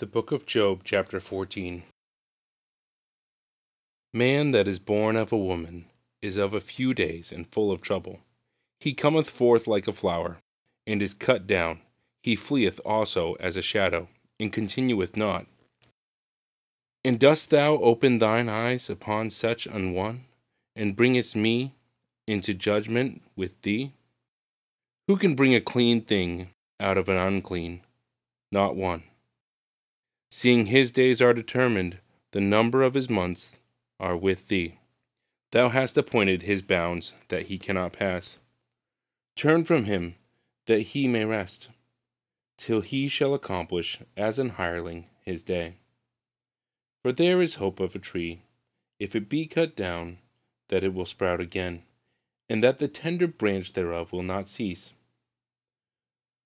The Book of Job, chapter 14. Man that is born of a woman is of a few days and full of trouble. He cometh forth like a flower, and is cut down. He fleeth also as a shadow, and continueth not. And dost thou open thine eyes upon such an one, and bringest me into judgment with thee? Who can bring a clean thing out of an unclean? Not one. Seeing his days are determined, the number of his months are with thee. Thou hast appointed his bounds that he cannot pass. Turn from him that he may rest, till he shall accomplish as an hireling his day. For there is hope of a tree, if it be cut down, that it will sprout again, and that the tender branch thereof will not cease.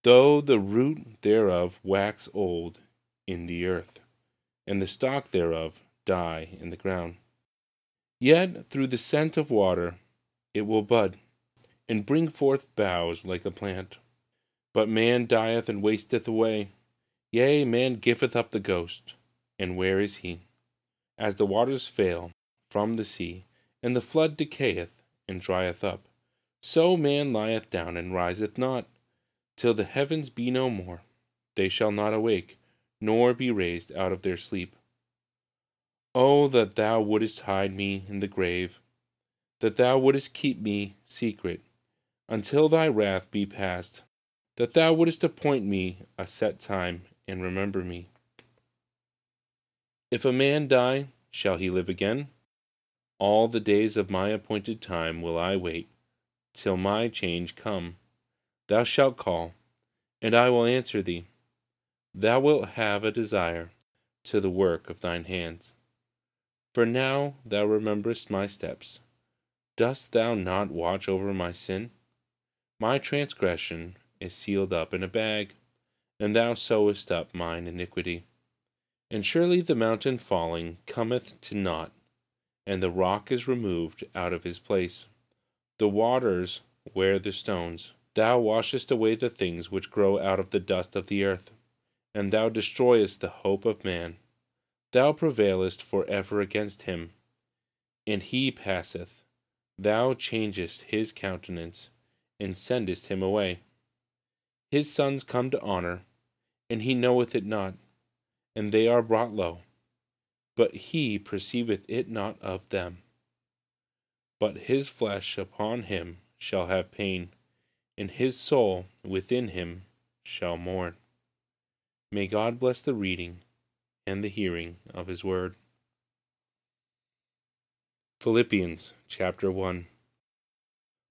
Though the root thereof wax old, in the earth, and the stalk thereof die in the ground. Yet through the scent of water it will bud, and bring forth boughs like a plant. But man dieth and wasteth away. Yea, man giveth up the ghost. And where is he? As the waters fail from the sea, and the flood decayeth and drieth up, so man lieth down and riseth not, till the heavens be no more. They shall not awake, nor be raised out of their sleep. Oh, that thou wouldest hide me in the grave, that thou wouldest keep me secret, until thy wrath be past, that thou wouldest appoint me a set time, and remember me. If a man die, shall he live again? All the days of my appointed time will I wait, till my change come. Thou shalt call, and I will answer thee. Thou wilt have a desire to the work of thine hands. For now thou rememberest my steps. Dost thou not watch over my sin? My transgression is sealed up in a bag, and thou sewest up mine iniquity. And surely the mountain falling cometh to naught, and the rock is removed out of his place. The waters wear the stones. Thou washest away the things which grow out of the dust of the earth and thou destroyest the hope of man. Thou prevailest for ever against him, and he passeth. Thou changest his countenance, and sendest him away. His sons come to honor, and he knoweth it not, and they are brought low, but he perceiveth it not of them. But his flesh upon him shall have pain, and his soul within him shall mourn. May God bless the reading and the hearing of His Word. Philippians chapter 1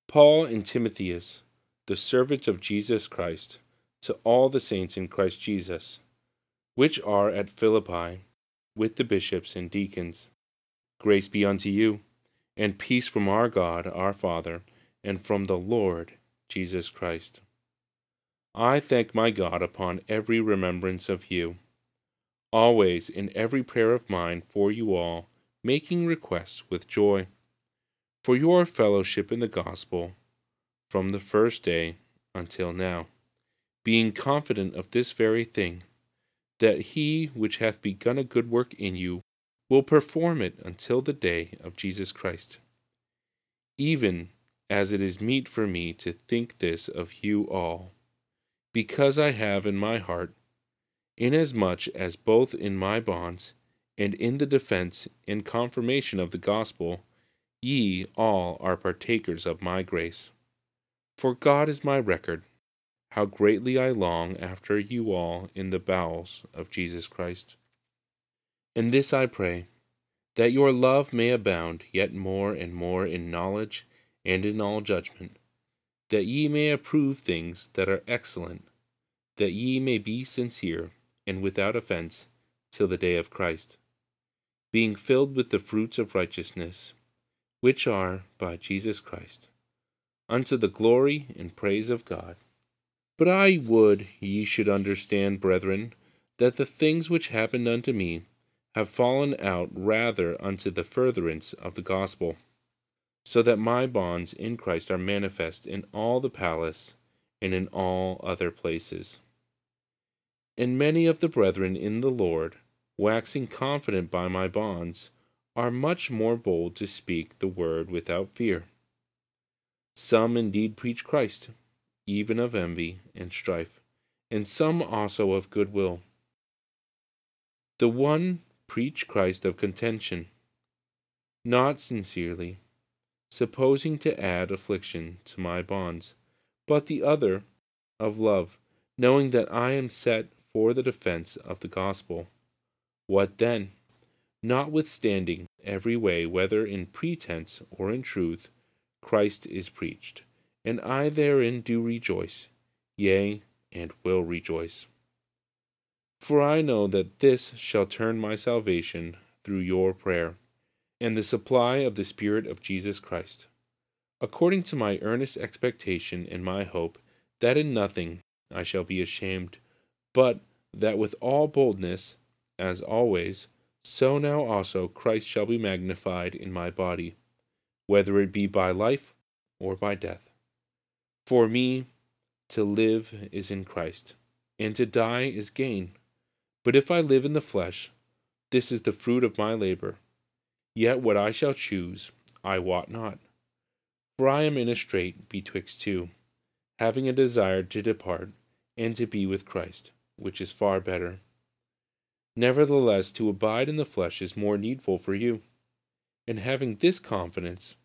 Paul and Timotheus, the servants of Jesus Christ, to all the saints in Christ Jesus, which are at Philippi, with the bishops and deacons. Grace be unto you, and peace from our God our Father, and from the Lord Jesus Christ. I thank my God upon every remembrance of you, always in every prayer of mine for you all, making requests with joy, for your fellowship in the gospel from the first day until now, being confident of this very thing, that he which hath begun a good work in you will perform it until the day of Jesus Christ. Even as it is meet for me to think this of you all because I have in my heart, inasmuch as both in my bonds and in the defense and confirmation of the gospel, ye all are partakers of my grace. For God is my record, how greatly I long after you all in the bowels of Jesus Christ. And this I pray, that your love may abound yet more and more in knowledge and in all judgment that ye may approve things that are excellent, that ye may be sincere and without offense till the day of Christ, being filled with the fruits of righteousness, which are by Jesus Christ, unto the glory and praise of God. But I would ye should understand, brethren, that the things which happened unto me have fallen out rather unto the furtherance of the gospel so that my bonds in Christ are manifest in all the palace and in all other places. And many of the brethren in the Lord, waxing confident by my bonds, are much more bold to speak the word without fear. Some indeed preach Christ, even of envy and strife, and some also of good will. The one preach Christ of contention, not sincerely, supposing to add affliction to my bonds, but the other of love, knowing that I am set for the defense of the gospel. What then? Notwithstanding every way, whether in pretense or in truth, Christ is preached, and I therein do rejoice, yea, and will rejoice. For I know that this shall turn my salvation through your prayer, and the supply of the Spirit of Jesus Christ, according to my earnest expectation and my hope that in nothing I shall be ashamed, but that with all boldness, as always, so now also Christ shall be magnified in my body, whether it be by life or by death. For me, to live is in Christ, and to die is gain. But if I live in the flesh, this is the fruit of my labor. Yet what I shall choose, I wot not. For I am in a strait betwixt two, having a desire to depart and to be with Christ, which is far better. Nevertheless, to abide in the flesh is more needful for you. And having this confidence,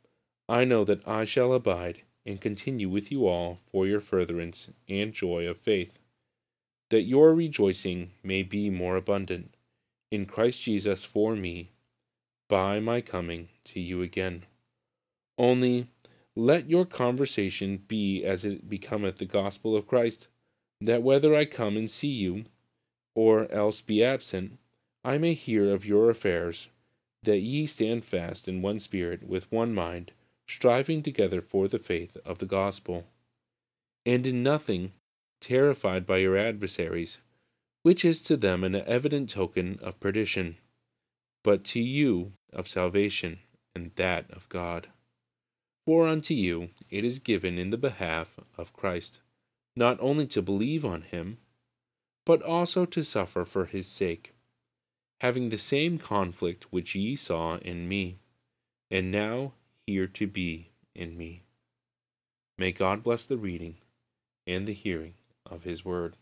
I know that I shall abide and continue with you all for your furtherance and joy of faith, that your rejoicing may be more abundant in Christ Jesus for me by my coming to you again. Only let your conversation be as it becometh the gospel of Christ, that whether I come and see you, or else be absent, I may hear of your affairs, that ye stand fast in one spirit, with one mind, striving together for the faith of the gospel, and in nothing terrified by your adversaries, which is to them an evident token of perdition, but to you of salvation, and that of God. For unto you it is given in the behalf of Christ, not only to believe on him, but also to suffer for his sake, having the same conflict which ye saw in me, and now hear to be in me. May God bless the reading and the hearing of his word.